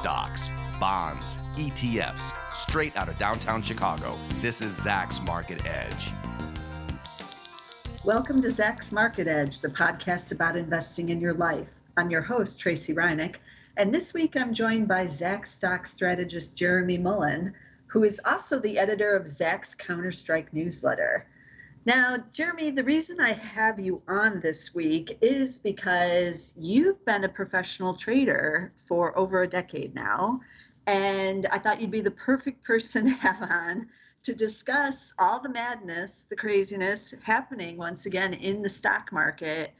stocks, bonds, ETFs, straight out of downtown Chicago. This is Zacks Market Edge. Welcome to Zacks Market Edge, the podcast about investing in your life. I'm your host, Tracey Ryniec, and this week I'm joined by Zacks stock strategist Jeremy Mullin, who is also the editor of Zacks Counterstrike newsletter. Now, Jeremy, the reason I have you on this week is because you've been a professional trader for over a decade now. And I thought you'd be the perfect person to have on to discuss all the madness, the craziness happening once again in the stock market.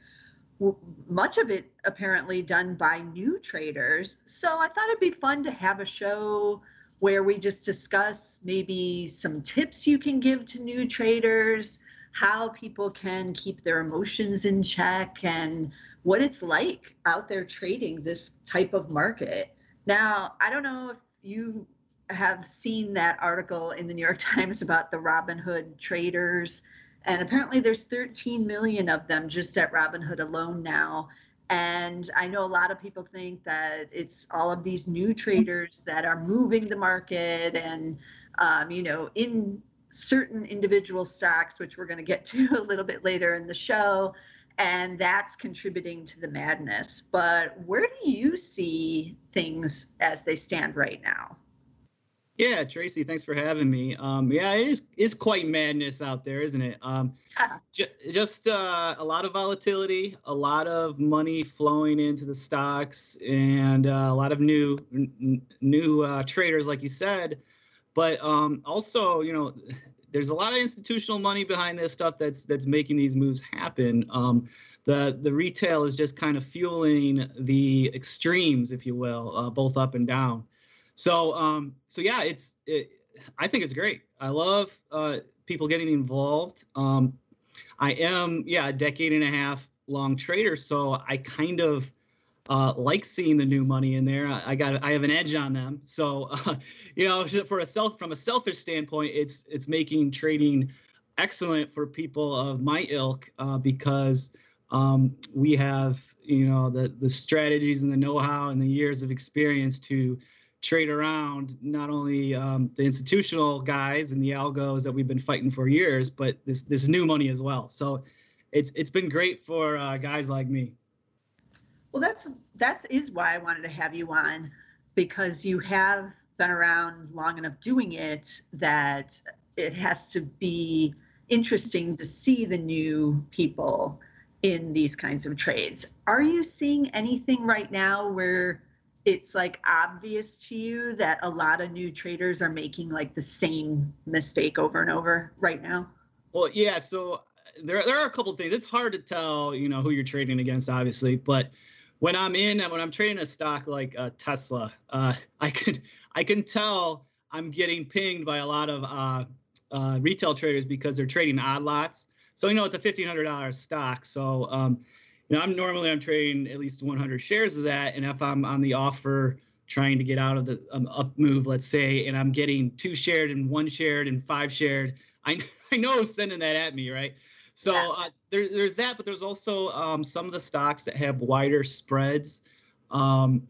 Much of it apparently done by new traders. So I thought it'd be fun to have a show where we just discuss maybe some tips you can give to new traders how people can keep their emotions in check and what it's like out there trading this type of market. Now, I don't know if you have seen that article in the New York Times about the Robinhood traders. And apparently, there's 13 million of them just at Robinhood alone now. And I know a lot of people think that it's all of these new traders that are moving the market and, um, you know, in certain individual stocks, which we're going to get to a little bit later in the show, and that's contributing to the madness. But where do you see things as they stand right now? Yeah, Tracy, thanks for having me. Um, yeah, it is is quite madness out there, isn't it? Um, ju- just uh, a lot of volatility, a lot of money flowing into the stocks, and uh, a lot of new n- new uh, traders, like you said, but um, also, you know, there's a lot of institutional money behind this stuff that's that's making these moves happen. Um, the the retail is just kind of fueling the extremes, if you will, uh, both up and down. So um, so yeah, it's it, I think it's great. I love uh, people getting involved. Um, I am yeah a decade and a half long trader, so I kind of uh, like seeing the new money in there. I, I, got I have an edge on them. So uh, you know, for a self from a selfish standpoint, it's it's making trading excellent for people of my ilk uh, because um, we have you know the the strategies and the know-how and the years of experience to trade around not only um, the institutional guys and the algos that we've been fighting for years, but this this new money as well. So it's it's been great for uh, guys like me. Well, that's that is why I wanted to have you on because you have been around long enough doing it that it has to be interesting to see the new people in these kinds of trades. Are you seeing anything right now where it's like obvious to you that a lot of new traders are making like the same mistake over and over right now? Well, yeah, so uh, there there are a couple things. It's hard to tell, you know, who you're trading against obviously, but when I'm in and when I'm trading a stock like uh, Tesla, uh, I can I can tell I'm getting pinged by a lot of uh, uh, retail traders because they're trading odd lots. So you know it's a fifteen hundred dollars stock. So um, you know I'm normally I'm trading at least 100 shares of that, and if I'm on the offer trying to get out of the um, up move, let's say, and I'm getting two shared and one shared and five shared, I I know sending that at me, right? So uh, there, there's that, but there's also um, some of the stocks that have wider spreads. Um,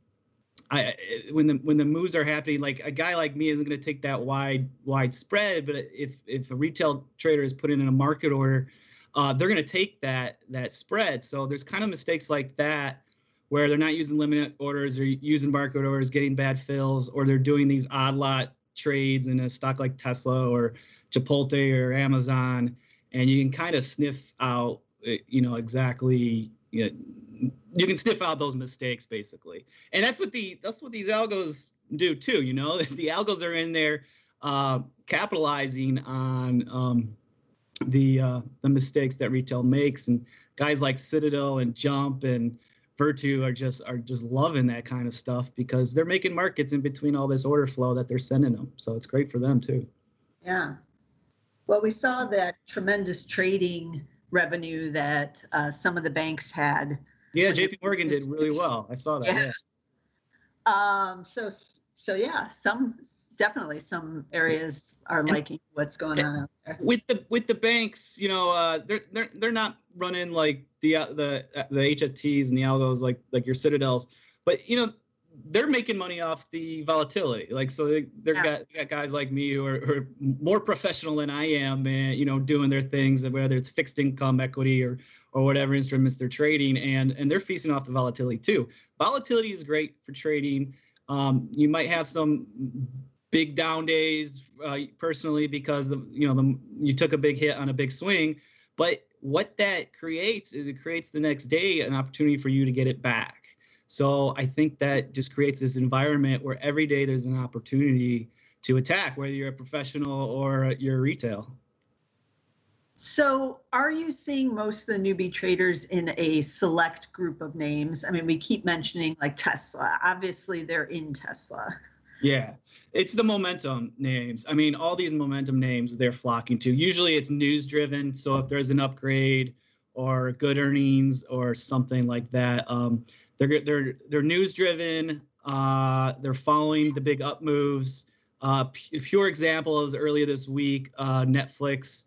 I when the when the moves are happening, like a guy like me isn't going to take that wide wide spread, but if if a retail trader is putting in a market order, uh, they're going to take that that spread. So there's kind of mistakes like that where they're not using limit orders or using market orders, getting bad fills, or they're doing these odd lot trades in a stock like Tesla or Chipotle or Amazon and you can kind of sniff out, eh, you know, exactly. You know, you can sniff out those mistakes basically, and that's what the that's what these algos do too. You know, the algos are in there uh, capitalizing on um, the uh, the mistakes that retail makes, and guys like Citadel and Jump and Virtu are just are just loving that kind of stuff because they're making markets in between all this order flow that they're sending them. So it's great for them too. Yeah, well, we saw that tremendous trading revenue that uh, some of the banks had. Yeah, J.P. Morgan did really well. I saw that. Yeah. yeah. Um. So so yeah, some definitely some areas are liking what's going on out there. With the with the banks, you know, uh, they're they're they're not running like the uh, the uh, the HFTs and the algos like like your Citadels, but you know they're making money off the volatility. Like so, they, they're yeah. got, got guys like me who are, who are, more professional than I am, and you know, doing their things, whether it's fixed income, equity, or or whatever instruments they're trading, and and they're feasting off the volatility too. Volatility is great for trading. Um, you might have some big down days uh, personally because the you know the you took a big hit on a big swing, but what that creates is it creates the next day an opportunity for you to get it back. So I think that just creates this environment where every day there's an opportunity to attack, whether you're a professional or you're retail. So, are you seeing most of the newbie traders in a select group of names? I mean, we keep mentioning like Tesla. Obviously, they're in Tesla. Yeah, it's the momentum names. I mean, all these momentum names they're flocking to. Usually, it's news driven. So, if there's an upgrade or good earnings or something like that, um, they're they're they're news driven. Uh, they're following the big up moves. Uh, pure example is earlier this week, uh, Netflix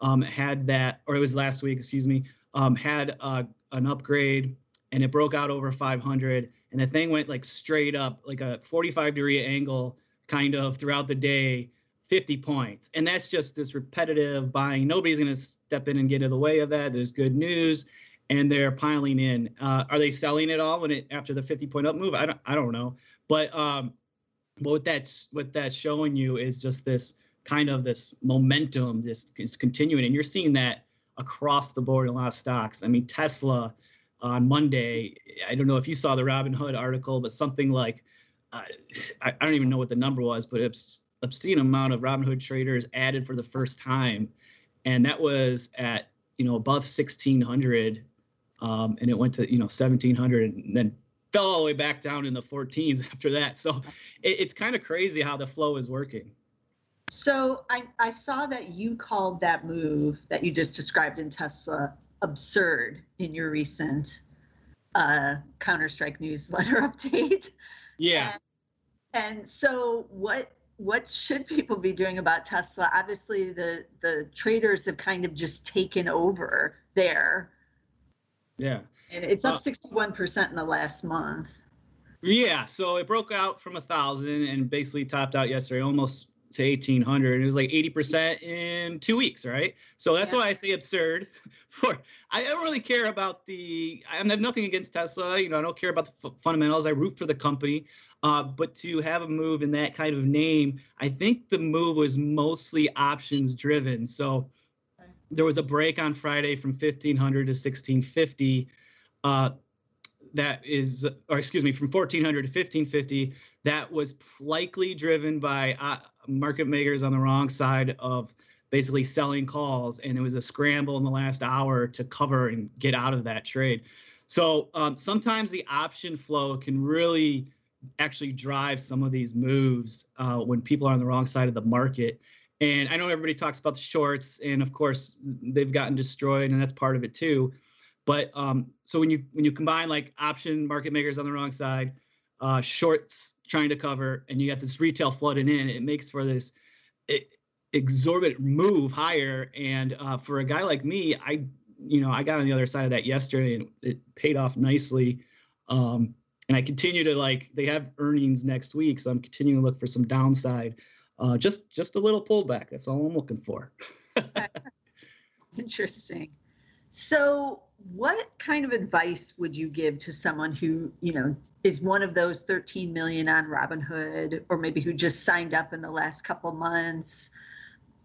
um, had that, or it was last week, excuse me, um, had uh, an upgrade and it broke out over 500 and the thing went like straight up, like a 45 degree angle kind of throughout the day, 50 points. And that's just this repetitive buying. Nobody's going to step in and get in the way of that. There's good news and they're piling in. Uh, are they selling it all when it after the 50 point up move? I don't I don't know. But um, what that's what that's showing you is just this kind of this momentum just is continuing, and you're seeing that across the board in a lot of stocks. I mean, Tesla on Monday. I don't know if you saw the Robinhood article, but something like uh, I, I don't even know what the number was, but it's obscene amount of Robinhood traders added for the first time, and that was at you know above 1600 um, and it went to you know 1700 and then fell all the way back down in the 14s after that. So it, it's kind of crazy how the flow is working. So I, I saw that you called that move that you just described in Tesla absurd in your recent uh, Counter Strike newsletter update. Yeah. And, and so what what should people be doing about Tesla? Obviously, the the traders have kind of just taken over there yeah. And it's up uh, 61% in the last month. Yeah. So it broke out from a thousand and basically topped out yesterday almost to 1800 it was like 80% in two weeks right so that's yeah. why i say absurd for i don't really care about the i have nothing against tesla you know i don't care about the f- fundamentals i root for the company uh, but to have a move in that kind of name i think the move was mostly options driven so there was a break on Friday from 1500 to 1650. Uh, that is, or excuse me, from 1400 to 1550. That was likely driven by uh, market makers on the wrong side of basically selling calls, and it was a scramble in the last hour to cover and get out of that trade. So um, sometimes the option flow can really actually drive some of these moves uh, when people are on the wrong side of the market. And I know everybody talks about the shorts, and of course they've gotten destroyed, and that's part of it too. But um, so when you when you combine like option market makers on the wrong side, uh, shorts trying to cover, and you got this retail flooding in, it makes for this it, exorbitant move higher. And uh, for a guy like me, I you know I got on the other side of that yesterday, and it paid off nicely. Um, and I continue to like they have earnings next week, so I'm continuing to look for some downside uh, just just a little pullback. That's all I'm looking for. Interesting. So, what kind of advice would you give to someone who, you know, is one of those 13 million on Robinhood, or maybe who just signed up in the last couple months?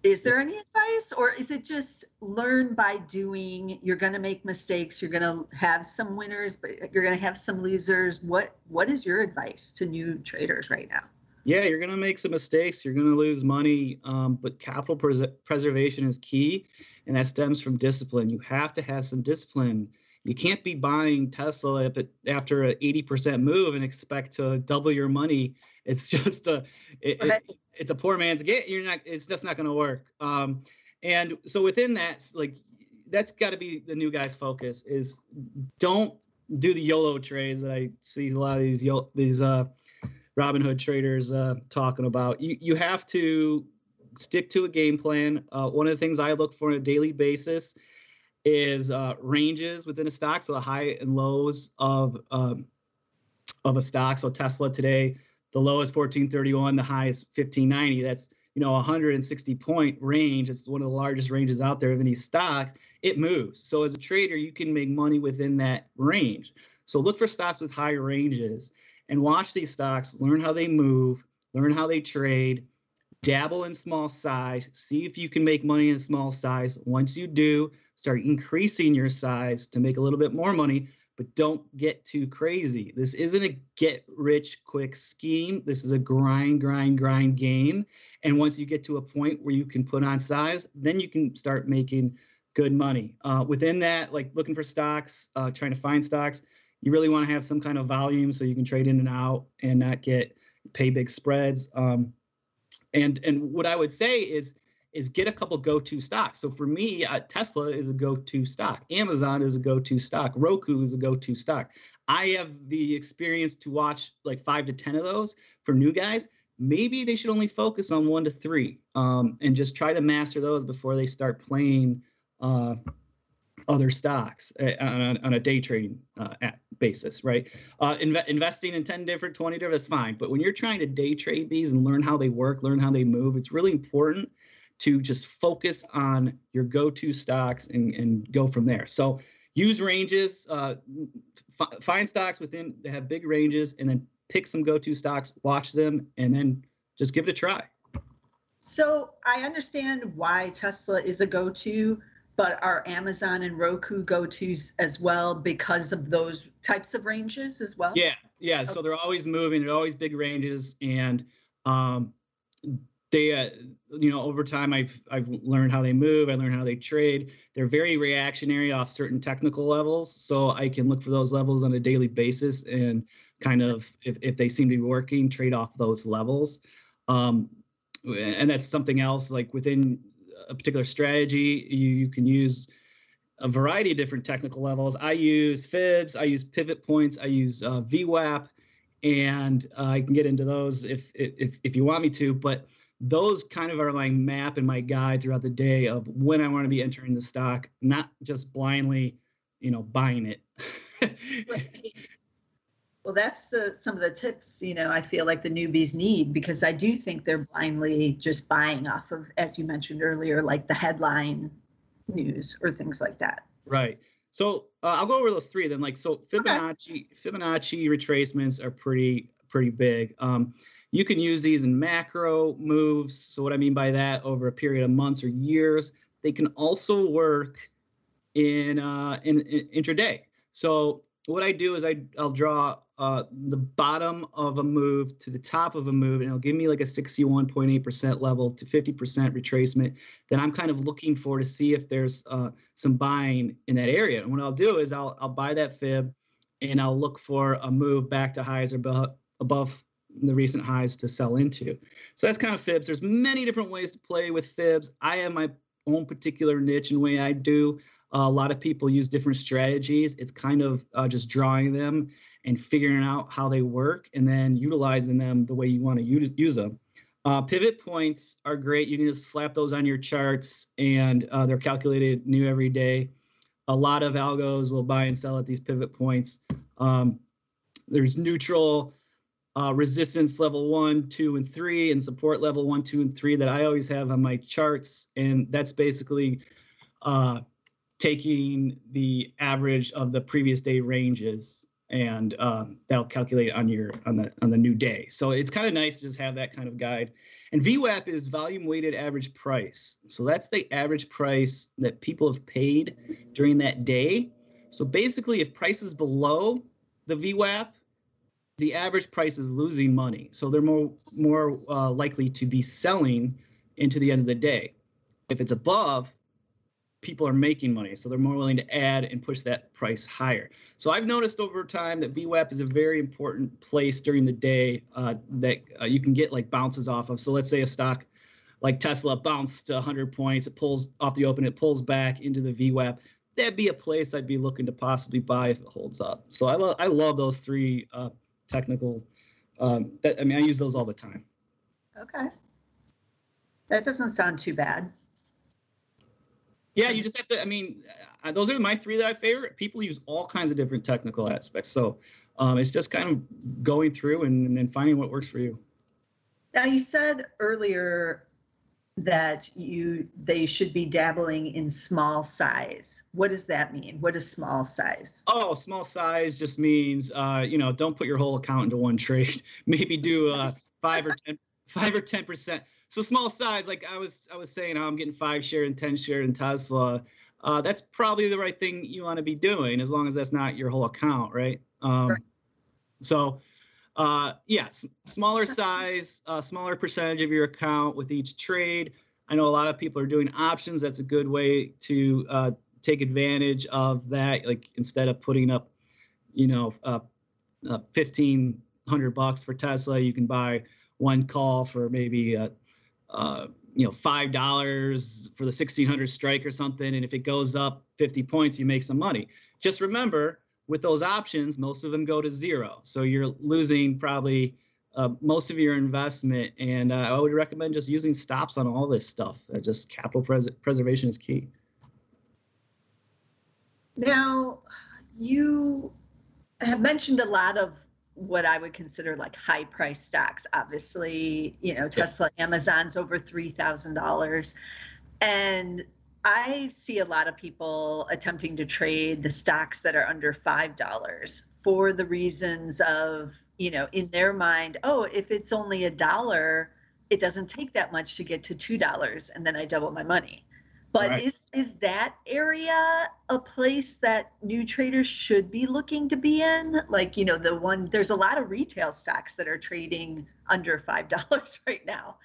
Is there any advice, or is it just learn by doing? You're going to make mistakes. You're going to have some winners, but you're going to have some losers. What What is your advice to new traders right now? Yeah, you're going to make some mistakes. You're going to lose money, um, but capital pres- preservation is key, and that stems from discipline. You have to have some discipline. You can't be buying Tesla if it, after an 80% move and expect to double your money. It's just a it, it, it's a poor man's get. You're not. It's just not going to work. Um, and so within that, like that's got to be the new guy's focus is don't do the YOLO trades that I see a lot of these these uh Robinhood traders uh, talking about. You you have to stick to a game plan. Uh, one of the things I look for on a daily basis is uh, ranges within a stock, so the high and lows of um, of a stock. So Tesla today, the low is 1431, the high is 1590. That's you know 160 point range. It's one of the largest ranges out there of any stock. It moves. So as a trader, you can make money within that range. So look for stocks with high ranges and watch these stocks, learn how they move, learn how they trade, dabble in small size, see if you can make money in small size. Once you do, start increasing your size to make a little bit more money, but don't get too crazy. This isn't a get rich quick scheme. This is a grind, grind, grind game. And once you get to a point where you can put on size, then you can start making good money. Uh, within that, like looking for stocks, uh, trying to find stocks, you really want to have some kind of volume so you can trade in and out and not get pay big spreads. Um, and and what I would say is is get a couple go-to stocks. So for me, uh, Tesla is a go-to stock. Amazon is a go-to stock. Roku is a go-to stock. I have the experience to watch like five to ten of those. For new guys, maybe they should only focus on one to three um, and just try to master those before they start playing uh, other stocks uh, on, a, on, a, day trading uh, basis, right? Uh, inv- investing in 10 different, 20 different is fine. But when you're trying to day trade these and learn how they work, learn how they move, it's really important to just focus on your go-to stocks and, and go from there. So use ranges, uh, f- find stocks within that have big ranges, and then pick some go-to stocks, watch them, and then just give it a try. So I understand why Tesla is a go-to but are Amazon and Roku go tos as well because of those types of ranges as well? Yeah, yeah. Okay. So they're always moving. They're always big ranges, and um, they, uh, you know, over time I've I've learned how they move. I learned how they trade. They're very reactionary off certain technical levels, so I can look for those levels on a daily basis and kind of if if they seem to be working, trade off those levels. Um, and that's something else like within a particular strategy, you, you can use a variety of different technical levels. I use fibs, I use pivot points, I use uh, VWAP, and uh, I can get into those if, if if you want me to. But those kind of are my map and my guide throughout the day of when I want to be entering the stock, not just blindly, you know, buying it. right. Well, that's the some of the tips, you know, I feel like the newbies need because I do think they're blindly just buying off of, as you mentioned earlier, like the headline news or things like that. Right. So uh, I'll go over those three then. Like so, Fibonacci okay. Fibonacci retracements are pretty pretty big. Um, you can use these in macro moves. So what I mean by that, over a period of months or years, they can also work in uh, in, in intraday. So what I do is I I'll draw uh, the bottom of a move to the top of a move, and it'll give me like a 61.8% level to 50% retracement. Then I'm kind of looking for to see if there's uh, some buying in that area. And what I'll do is I'll I'll buy that fib, and I'll look for a move back to highs or above the recent highs to sell into. So that's kind of fibs. There's many different ways to play with fibs. I have my own particular niche and way I do. Uh, a lot of people use different strategies. It's kind of uh, just drawing them and figuring out how they work and then utilizing them the way you want to use, use them. Uh, pivot points are great. You can just slap those on your charts and uh, they're calculated new every day. A lot of algos will buy and sell at these pivot points. Um, there's neutral, uh, resistance level one, two, and three, and support level one, two, and three that I always have on my charts. And that's basically uh, taking the average of the previous day ranges and um, that'll calculate on your on the on the new day. So it's kind of nice to just have that kind of guide. And VWAP is volume weighted average price. So that's the average price that people have paid during that day. So basically, if price is below the VWAP, the average price is losing money. So they're more more uh, likely to be selling into the end of the day. If it's above, people are making money, so they're more willing to add and push that price higher. So I've noticed over time that VWAP is a very important place during the day uh, that uh, you can get like bounces off of. So let's say a stock like Tesla bounced to 100 points, it pulls off the open, it pulls back into the VWAP. That'd be a place I'd be looking to possibly buy if it holds up. So I love I love those three uh, technical. Um, that, I mean, I use those all the time. Okay. That doesn't sound too bad. Yeah, you just have to. I mean, uh, those are my three that I favorite. People use all kinds of different technical aspects. So, um, it's just kind of going through and, and finding what works for you. Now you said earlier that you they should be dabbling in small size. What does that mean? What is small size? Oh, small size just means uh, you know, don't put your whole account into one trade. Maybe do uh, five or ten, five or ten percent. So small size, like I was I was saying, how I'm getting five share and ten share in Tesla. Uh, that's probably the right thing you want to be doing, as long as that's not your whole account, right? Um, right. So uh, yes, smaller size, uh, smaller percentage of your account with each trade. I know a lot of people are doing options. That's a good way to uh, take advantage of that. Like instead of putting up, you know, uh, uh, fifteen hundred bucks for Tesla, you can buy one call for maybe uh, you know five dollars for the sixteen hundred strike or something. And if it goes up fifty points, you make some money. Just remember with those options, most of them go to zero. So you're losing probably uh, most of your investment. And uh, I would recommend just using stops on all this stuff. Uh, just capital pres- preservation is key. Now, you have mentioned a lot of what I would consider like high price stocks. Obviously, you know, Tesla, Amazon's over $3,000. And I see a lot of people attempting to trade the stocks that are under $5 for the reasons of, you know, in their mind, oh, if it's only a dollar, it doesn't take that much to get to $2 and then I double my money. But right. is is that area a place that new traders should be looking to be in? Like, you know, the one there's a lot of retail stocks that are trading under $5 right now.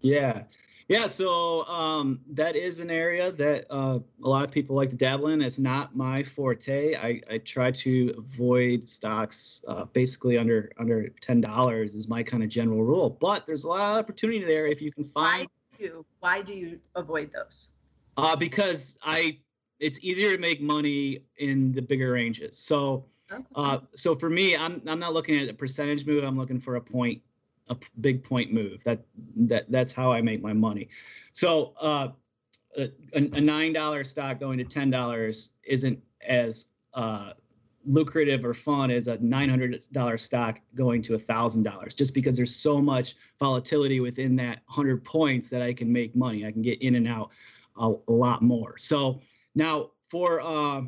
Yeah. Yeah, so um, that is an area that uh, a lot of people like to dabble in. It's not my forte. I, I try to avoid stocks uh, basically under under ten dollars is my kind of general rule. But there's a lot of opportunity there if you can find. Why do you, why do you avoid those? Uh, because I it's easier to make money in the bigger ranges. So. Uh, so for me, I'm I'm not looking at a percentage move. I'm looking for a point a big point move. That that that's how I make my money. So uh, a, a nine dollar stock going to ten dollars isn't as uh, lucrative or fun as a nine hundred dollar stock going to a thousand dollars. Just because there's so much volatility within that hundred points that I can make money. I can get in and out a, a lot more. So now for uh,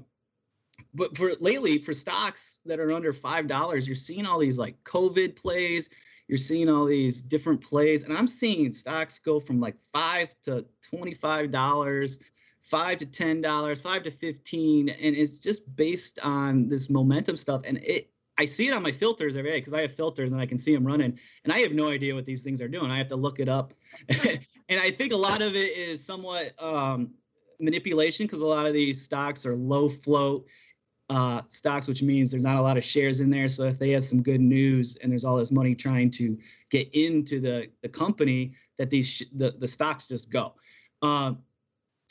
but for lately for stocks that are under five dollars, you're seeing all these like COVID plays you're seeing all these different plays, and I'm seeing stocks go from like five to twenty-five dollars, five to ten dollars, five to fifteen, and it's just based on this momentum stuff. And it, I see it on my filters every day because I have filters and I can see them running, and I have no idea what these things are doing. I have to look it up, and I think a lot of it is somewhat um, manipulation because a lot of these stocks are low float uh, stocks, which means there's not a lot of shares in there. So if they have some good news and there's all this money trying to get into the, the company, that these sh- the, the stocks just go. Um,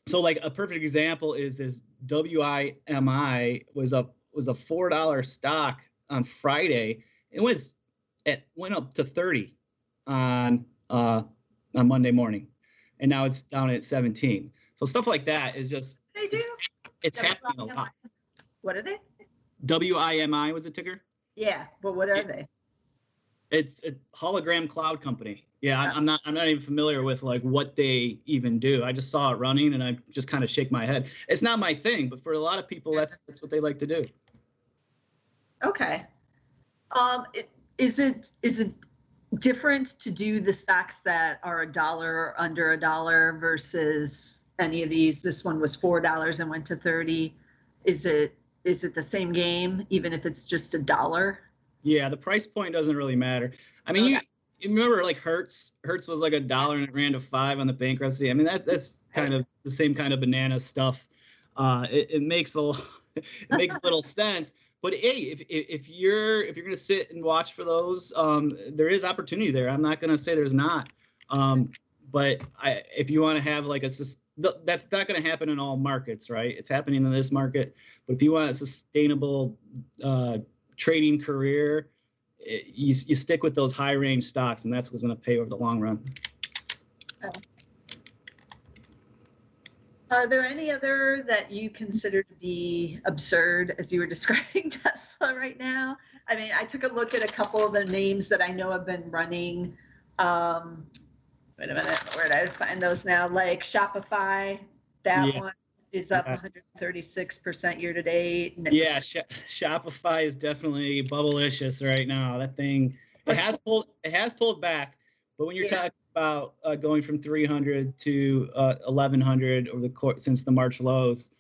so like a perfect example is this WIMI was a was a four dollar stock on Friday. It was it went up to 30 on uh, on Monday morning, and now it's down at 17. So stuff like that is just they do. It's, it's happening a lot. What are they? WIMI was the ticker. Yeah, but what are they? It's a hologram cloud company. Yeah, I'm not. I'm not even familiar with like what they even do. I just saw it running, and I just kind of shake my head. It's not my thing, but for a lot of people, that's that's what they like to do. Okay. Um, it, is it is it different to do the stocks that are a dollar or under a dollar versus any of these? This one was four dollars and went to thirty. Is it is it the same game even if it's just a dollar? Yeah, the price point doesn't really matter. I mean, okay. you, you remember like Hertz? Hertz was like a dollar and it ran to five on the bankruptcy. I mean, that that's kind of the same kind of banana stuff. Uh, it, it makes a it makes little sense. But hey, if, if you're if you're gonna sit and watch for those, um, there is opportunity there. I'm not gonna say there's not. Um, but I, if you want to have like a that's not to happen in all markets, right? It's happening in this market. But if you want a sustainable uh, trading career, it, you, you stick with those high range stocks, and that's what's to pay over the long run. Are there any other that you consider to be absurd as you were describing Tesla right now? I mean, I took a look at a couple of the names that I know have been running. Um, wait a minute, where did I find those now? Like Shopify, that Yeah. one is up Yeah. 136% year to date. Yeah, Sh- Shopify is definitely bubblicious right now. That thing it has pulled it has pulled back, but when you're Yeah. talking about uh, going from 300 to uh, 1100 over the course since the March lows,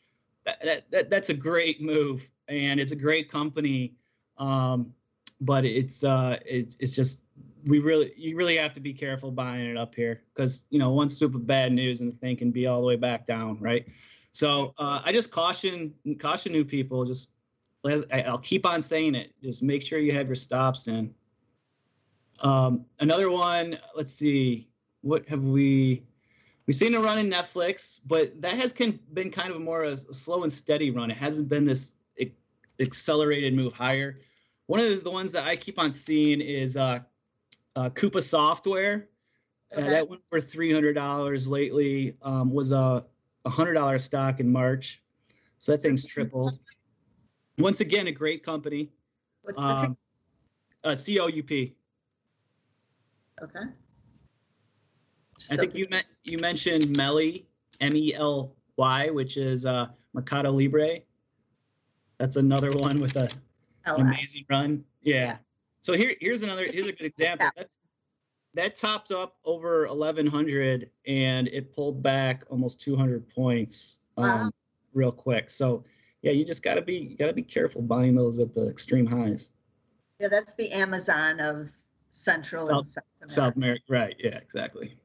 that, that, that that's a great move and it's a great company. Um, but it's uh it's it's just we really you really have to be careful buying it up here because you know one swoop of bad news and the thing can be all the way back down, right? So uh, I just caution caution new people. Just I'll keep on saying it. Just make sure you have your stops in. Um, another one. Let's see. What have we? We've seen a run in Netflix, but that has can, been kind of more a, a slow and steady run. It hasn't been this ac- accelerated move higher. One of the, the ones that I keep on seeing is uh, uh, Coupa Software. Uh, that went for three hundred dollars lately. Um, was a hundred dollar stock in March, so that thing's tripled. Once again, a great company. What's the Um, uh, COUP. Okay. I think you meant you mentioned Melly M E L Y, which is uh, Mercado Libre. That's another one with a, an amazing run. Yeah. Yeah. So here, here's another. Here's a good example. That, that topped up over 1100 and it pulled back almost 200 points um, Wow. real quick. So yeah, you just gotta be you gotta be careful buying those at the extreme highs. Yeah, that's the Amazon of Central and South America. South America, right? Yeah, exactly.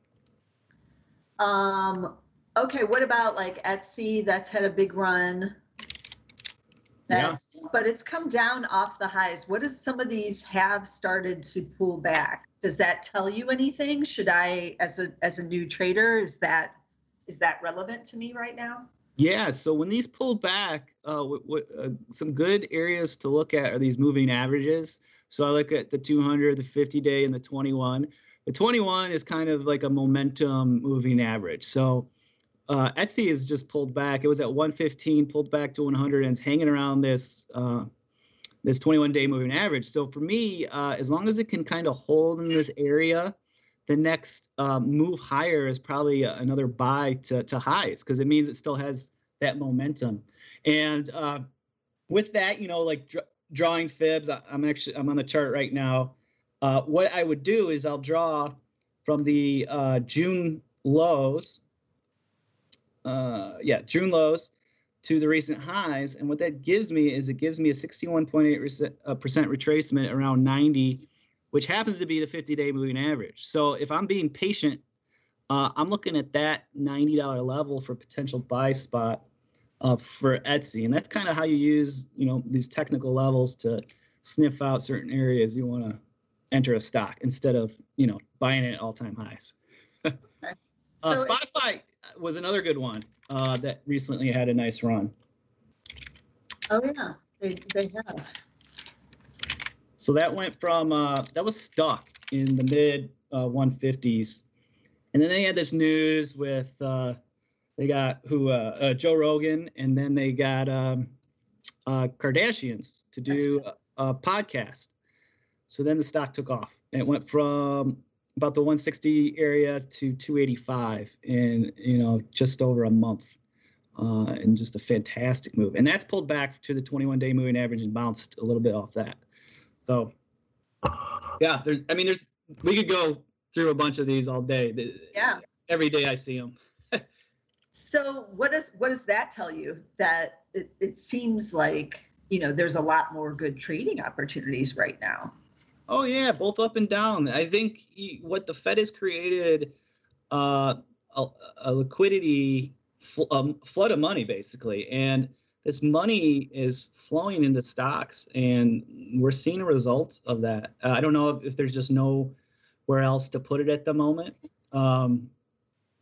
Um, okay, what about like Etsy? That's had a big run. Yeah. That's, but it's come down off the highs. What does some of these have started to pull back? Does that tell you anything? Should I, as a as a new trader, is that is that relevant to me right now? Yeah, so when these pull back, uh, w- w- uh, some good areas to look at are these moving averages. So I look at the 200, the 50 day, and the 21. The 21 is kind of like a momentum moving average. So uh, Etsy has just pulled back. It was at 115, pulled back to 100, and it's hanging around this uh, this 21 day moving average. So for me, uh, as long as it can kind of hold in this area, the next uh, move higher is probably uh, another buy to, to highs because it means it still has that momentum. And uh, with that, you know, like drawing fibs, I, I'm actually I'm on the chart right now. Uh, what I would do is I'll draw from the uh, June lows. Uh, yeah, June lows to the recent highs, and what that gives me is it gives me a 61.8 uh, percent retracement around 90 which happens to be the 50 day moving average. So if I'm being patient, uh, I'm looking at that $90 level for potential buy spot uh, for Etsy. And that's kind of how you use, you know, these technical levels to sniff out certain areas you want to enter a stock instead of, you know, buying it at all time highs. Uh, So- Spotify was another good one uh, that recently had a nice run. Oh yeah, they they have. So that went from uh, that was stuck in the mid uh, 150s, and then they had this news with uh, they got who uh, uh, Joe Rogan, and then they got um, uh, Kardashians to do a, a podcast. So then the stock took off, and it went from about the 160 area to 285 in you know just over a month. Uh, and just a fantastic move, and that's pulled back to the 21-day moving average and bounced a little bit off that. So, yeah, there's. I mean, there's. We could go through a bunch of these all day. Yeah. Every day I see them. So what does what does that tell you? That it, it seems like you know there's a lot more good trading opportunities right now. Oh yeah, both up and down. I think what the Fed has created, uh, a, a liquidity fl- um, flood of money basically, and this money is flowing into stocks, and we're seeing a result of that. Uh, I don't know if, if there's just nowhere else to put it at the moment, um,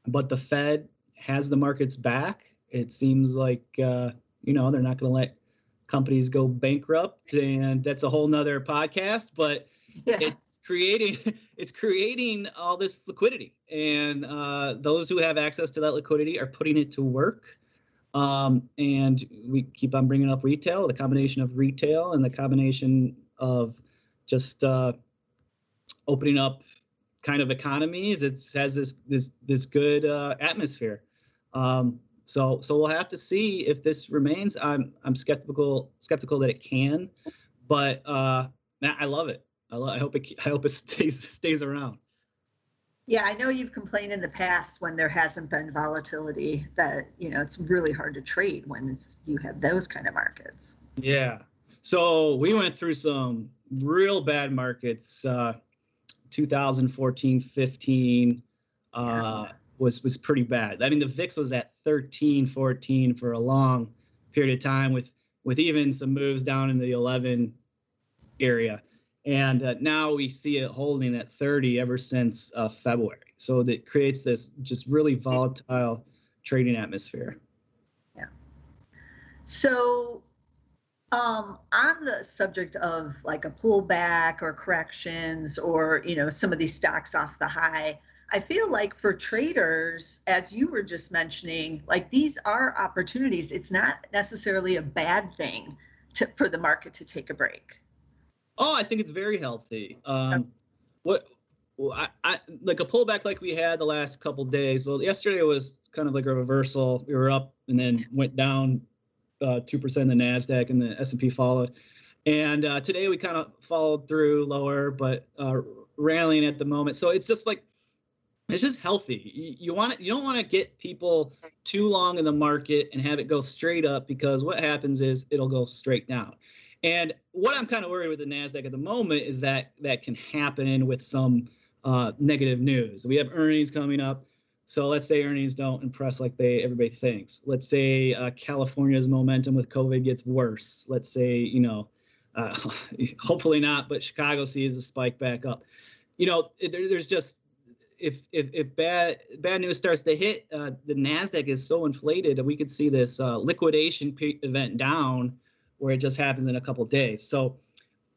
but the Fed has the markets back. It seems like uh, you know they're not going to let companies go bankrupt, and that's a whole nother podcast, but Yeah. it's creating it's creating all this liquidity and uh, those who have access to that liquidity are putting it to work Um, and we keep on bringing up retail, the combination of retail and the combination of just uh, opening up kind of economies. It has this this this good uh, atmosphere. Um, so so we'll have to see if this remains. I'm I'm skeptical skeptical that it can, but uh, I love it. I, lo- I hope it I hope it stays stays around. Yeah, I know you've complained in the past when there hasn't been volatility that you know it's really hard to trade when it's you have those kind of markets. Yeah. So we went through some real bad markets. Uh, 2014, 15 uh, yeah. Was was pretty bad. I mean, the VIX was at 13, 14 for a long period of time, with with even some moves down in the 11 area, and uh, now we see it holding at 30 ever since uh, February. So that creates this just really volatile trading atmosphere. Yeah. So um, on the subject of like a pullback or corrections or you know some of these stocks off the high, I feel like for traders, as you were just mentioning, like these are opportunities. It's not necessarily a bad thing to, for the market to take a break. Oh, I think it's very healthy. Um, what I, I, like a pullback like we had the last couple days. Well, yesterday was kind of like a reversal. We were up and then went down uh, two percent in the Nasdaq and the S and P followed. And uh, today we kind of followed through lower, but uh, rallying at the moment. So it's just like it's just healthy. You, you want you don't want to get people too long in the market and have it go straight up because what happens is it'll go straight down. And what I'm kind of worried with the Nasdaq at the moment is that that can happen with some uh, negative news. We have earnings coming up. So let's say earnings don't impress like they everybody thinks. Let's say uh, California's momentum with COVID gets worse. Let's say you know, uh, hopefully not, but Chicago sees a spike back up. You know, there, there's just if if if bad bad news starts to hit, uh, the Nasdaq is so inflated, and we could see this uh, liquidation event down, where it just happens in a couple days. So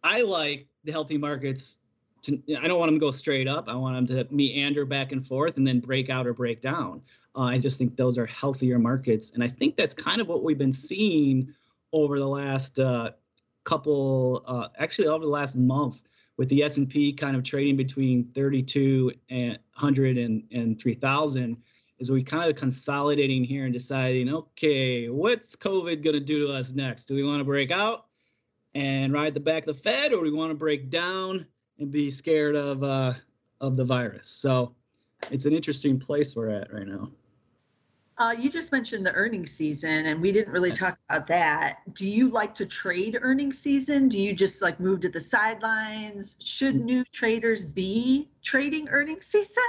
I like the healthy markets to, I don't want them to go straight up. I want them to meander back and forth and then break out or break down. Uh, I just think those are healthier markets, and I think that's kind of what we've been seeing over the last uh, couple, uh, actually over the last month, with the S&P kind of trading between 32 and 100 and, and 3,000. Is we kind of consolidating here and deciding, okay, what's COVID going to do to us next? Do we want to break out and ride the back of the Fed, or do we want to break down? and be scared of uh, of the virus. So it's an interesting place we're at right now. Uh, you just mentioned the earnings season, and we didn't really talk about that. Do you like to trade earnings season? Do you just like move to the sidelines? Should mm. new traders be trading earnings season?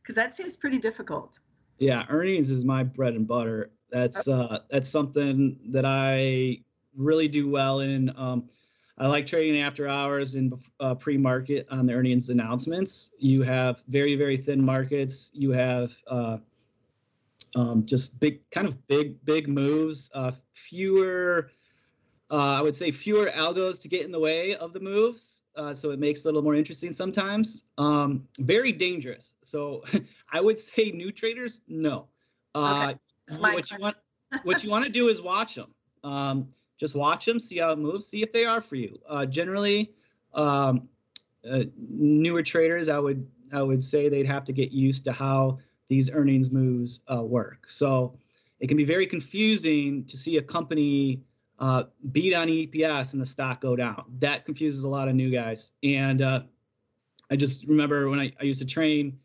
Because that seems pretty difficult. Yeah, earnings is my bread and butter. That's uh, that's something that I really do well in. Um, I like trading after hours and uh, pre-market on the earnings announcements. You have very very thin markets. You have uh, um, just big kind of big big moves. Uh, fewer, uh, I would say fewer algos to get in the way of the moves. Uh, so it makes it a little more interesting sometimes. Um, very dangerous. So I would say new traders, no. Uh, okay. What question. you want what you want to do is watch them. Um, just watch them, see how it moves, see if they are for you. Uh, generally, um, uh, newer traders, I would I would say they'd have to get used to how these earnings moves uh, work. So it can be very confusing to see a company uh, beat on EPS and the stock go down. That confuses a lot of new guys. And uh, I just remember when I, I used to train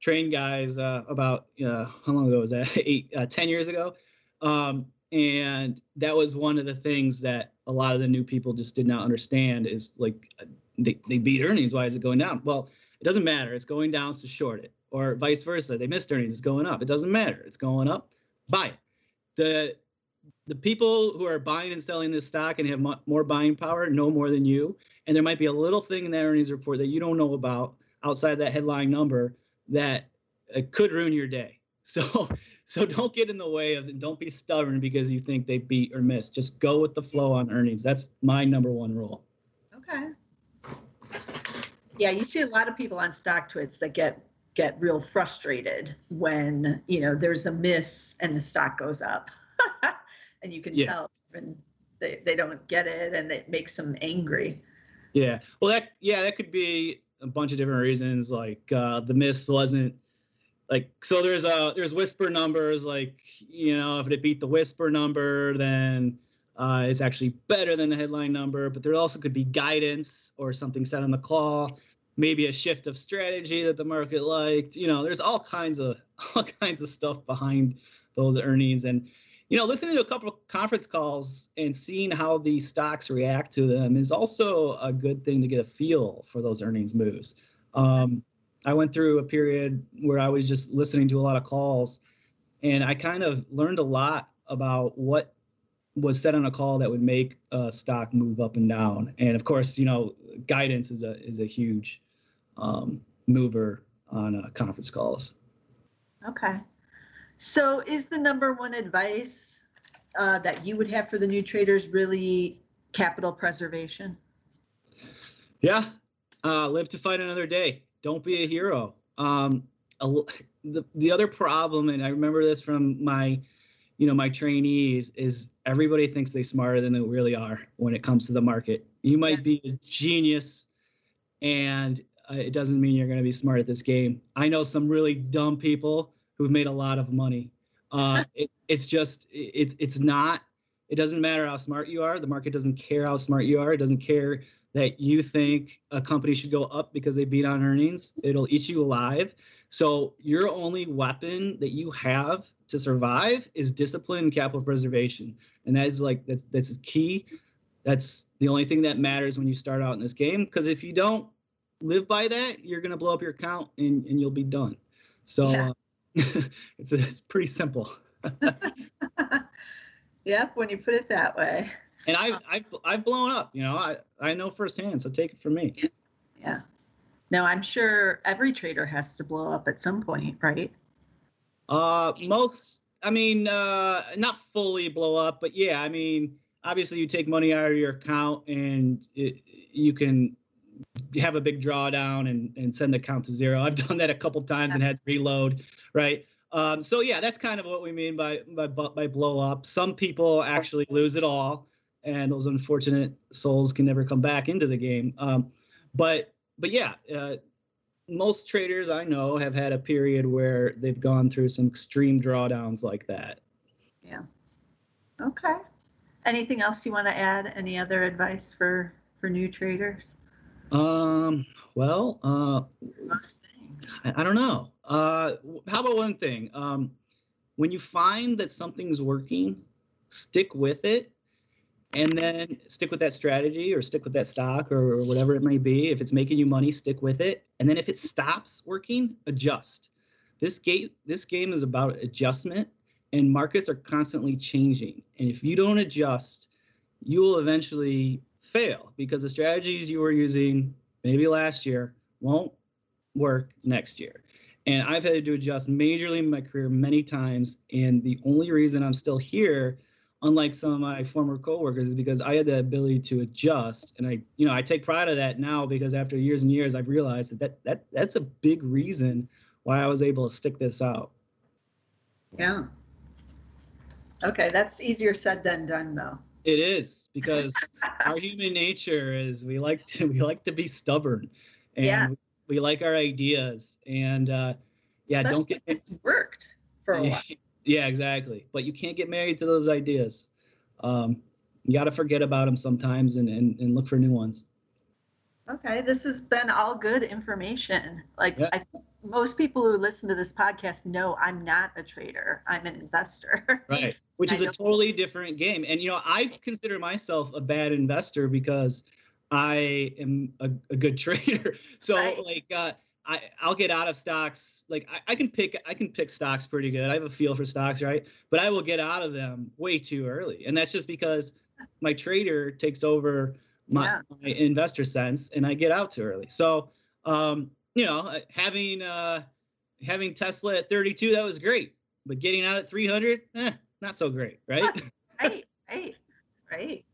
train guys uh, about how long ago was that? Eight, ten years ago. Um, and that was one of the things that a lot of the new people just did not understand is like they, they beat earnings why is it going down well it doesn't matter it's going down to short it or vice versa they missed earnings it's going up it doesn't matter it's going up buy it the the people who are buying and selling this stock and have more buying power know more than you and there might be a little thing in that earnings report that you don't know about outside that headline number that uh, could ruin your day so so don't get in the way of it. Don't be stubborn because you think they beat or miss. Just go with the flow on earnings. That's my number one rule. Okay. Yeah, you see a lot of people on stock StockTwits that get get real frustrated when you know there's a miss and the stock goes up. and you can Yeah. tell when they, they don't get it and it makes them angry. Yeah. Well, that yeah, that could be a bunch of different reasons. Like uh, the miss wasn't like so. There's a there's whisper numbers. Like you know, if it beat the whisper number, then uh, it's actually better than the headline number. But there also could be guidance or something said on the call. Maybe a shift of strategy that the market liked. You know, there's all kinds of all kinds of stuff behind those earnings and you know, listening to a couple of conference calls and seeing how the stocks react to them is also a good thing to get a feel for those earnings moves. Um, I went through a period where I was just listening to a lot of calls, and I kind of learned a lot about what was said on a call that would make a stock move up and down. And of course, you know, guidance is a is a huge um, mover on uh, conference calls. Okay. So is the number one advice uh, that you would have for the new traders really capital preservation? Yeah, uh, live to fight another day. Don't be a hero. Um, a the the other problem, and I remember this from my, you know, my trainees, is everybody thinks they're smarter than they really are when it comes to the market. You might Yes. be a genius, and it doesn't mean you're going to be smart at this game. I know some really dumb people who've made a lot of money. Uh, it, it's just it's it's not. It doesn't matter how smart you are. The market doesn't care how smart you are. It doesn't care that you think a company should go up because they beat on earnings. It'll eat you alive. So your only weapon that you have to survive is discipline and capital preservation. And that is like that's that's key. That's the only thing that matters when you start out in this game. Because if you don't live by that, you're gonna blow up your account and, and you'll be done. So Yeah. uh, it's it's pretty simple. Yep, when you put it that way. And I've I've I've blown up. You know, I I know firsthand. So take it from me. Yeah. Now I'm sure every trader has to blow up at some point, right? Uh, most, I mean, uh, not fully blow up, but yeah, I mean, obviously you take money out of your account and it, you can have a big drawdown and, and send the account to zero. I've done that a couple times and had to reload, right? Um, so yeah, that's kind of what we mean by, by by blow up. Some people actually lose it all, and those unfortunate souls can never come back into the game. Um, but but yeah, uh, most traders I know have had a period where they've gone through some extreme drawdowns like that. Yeah. Okay. Anything else you want to add? Any other advice for for new traders? Um, well, uh, I, I don't know. Uh, how about one thing? Um, when you find that something's working, stick with it, and then stick with that strategy or stick with that stock or whatever it may be. If it's making you money, stick with it, and then if it stops working, adjust. This game, this game is about adjustment, and markets are constantly changing. And if you don't adjust, you will eventually fail because the strategies you were using maybe last year won't work next year. And I've had to adjust majorly in my career many times. And the only reason I'm still here, unlike some of my former coworkers, is because I had the ability to adjust. And I, you know, I take pride of that now because after years and years, I've realized that, that, that that's a big reason why I was able to stick this out. Yeah. Okay, that's easier said than done, though. It is because our human nature is we like to we like to be stubborn, and Yeah. we like our ideas. And uh, yeah, don't get it's worked for a while. yeah, exactly. But you can't get married to those ideas. Um, you got to forget about them sometimes and, and and look for new ones. Okay, this has been all good information. Like Yeah. I think most people who listen to this podcast know I'm not a trader. I'm an investor. Right. Which is a totally different game. And you know, I consider myself a bad investor because I am a, a good trader. So Right. like uh I, I'll get out of stocks. Like I, I can pick I can pick stocks pretty good. I have a feel for stocks, right? But I will get out of them way too early. And that's just because my trader takes over my, Yeah. my investor sense and I get out too early. So um, you know, having uh having Tesla at 32, that was great. But getting out at 300, eh, not so great, right? right, right, right.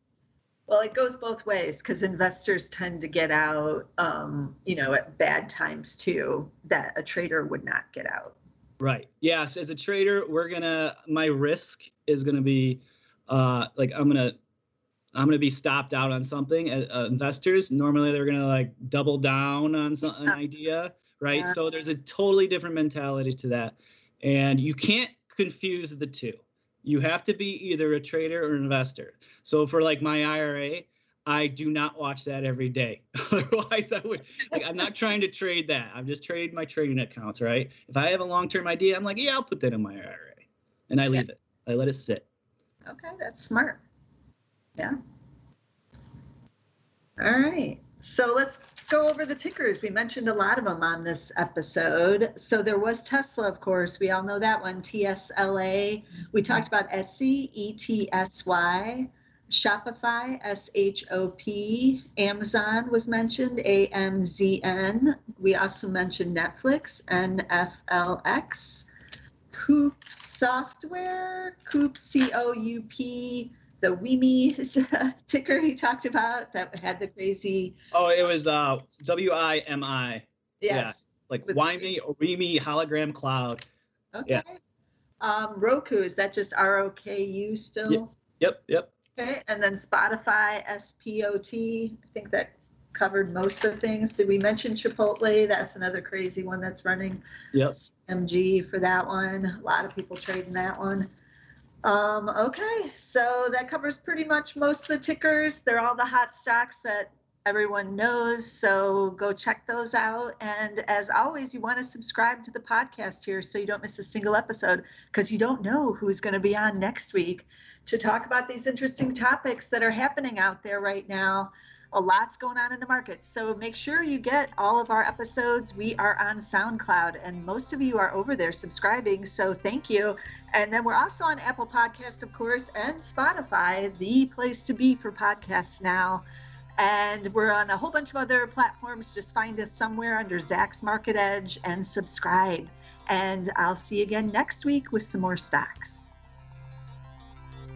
Well, it goes both ways because investors tend to get out, um, you know, at bad times too, that a trader would not get out. Right. Yes. As a trader, we're gonna my risk is gonna be uh, like I'm gonna I'm gonna be stopped out on something. Uh, investors normally they're gonna like double down on some, an idea, right? Yeah. So there's a totally different mentality to that, and you can't confuse the two. You have to be either a trader or an investor. So for like my IRA, I do not watch that every day. Otherwise, I would like I'm not trying to trade that. I'm just trading my trading accounts, right? If I have a long-term idea, I'm like, yeah, I'll put that in my IRA. And I leave yeah. it. I let it sit. Okay, that's smart. Yeah. All right. So let's go over the tickers. We mentioned a lot of them on this episode. So there was Tesla, of course. We all know that one, TSLA. We talked about Etsy, ETSY. Shopify, S H O P. Amazon was mentioned, A M Z N. We also mentioned Netflix, N F L X. Coupa Software, Coupa C O U P. The WiMi ticker he talked about that had the crazy. Oh, it was uh, W I M I. Yes. Yeah, like or WiMi hologram cloud. Okay. Yeah. Um, Roku, is that just R O K U still? Yep, yep. Okay, and then Spotify, S-P-O-T. I think that covered most of the things. Did we mention Chipotle? That's another crazy one that's running. Yep. MG for that one. A lot of people trading that one. Um, okay, so that covers pretty much most of the tickers. They're all the hot stocks that everyone knows. So go check those out. And as always, you want to subscribe to the podcast here so you don't miss a single episode because you don't know who's going to be on next week to talk about these interesting topics that are happening out there right now. A lot's going on in the market. So make sure you get all of our episodes. We are on SoundCloud, and most of you are over there subscribing. So thank you. And then we're also on Apple Podcasts, of course, and Spotify, the place to be for podcasts now. And we're on a whole bunch of other platforms. Just find us somewhere under Zacks Market Edge and subscribe. And I'll see you again next week with some more stocks.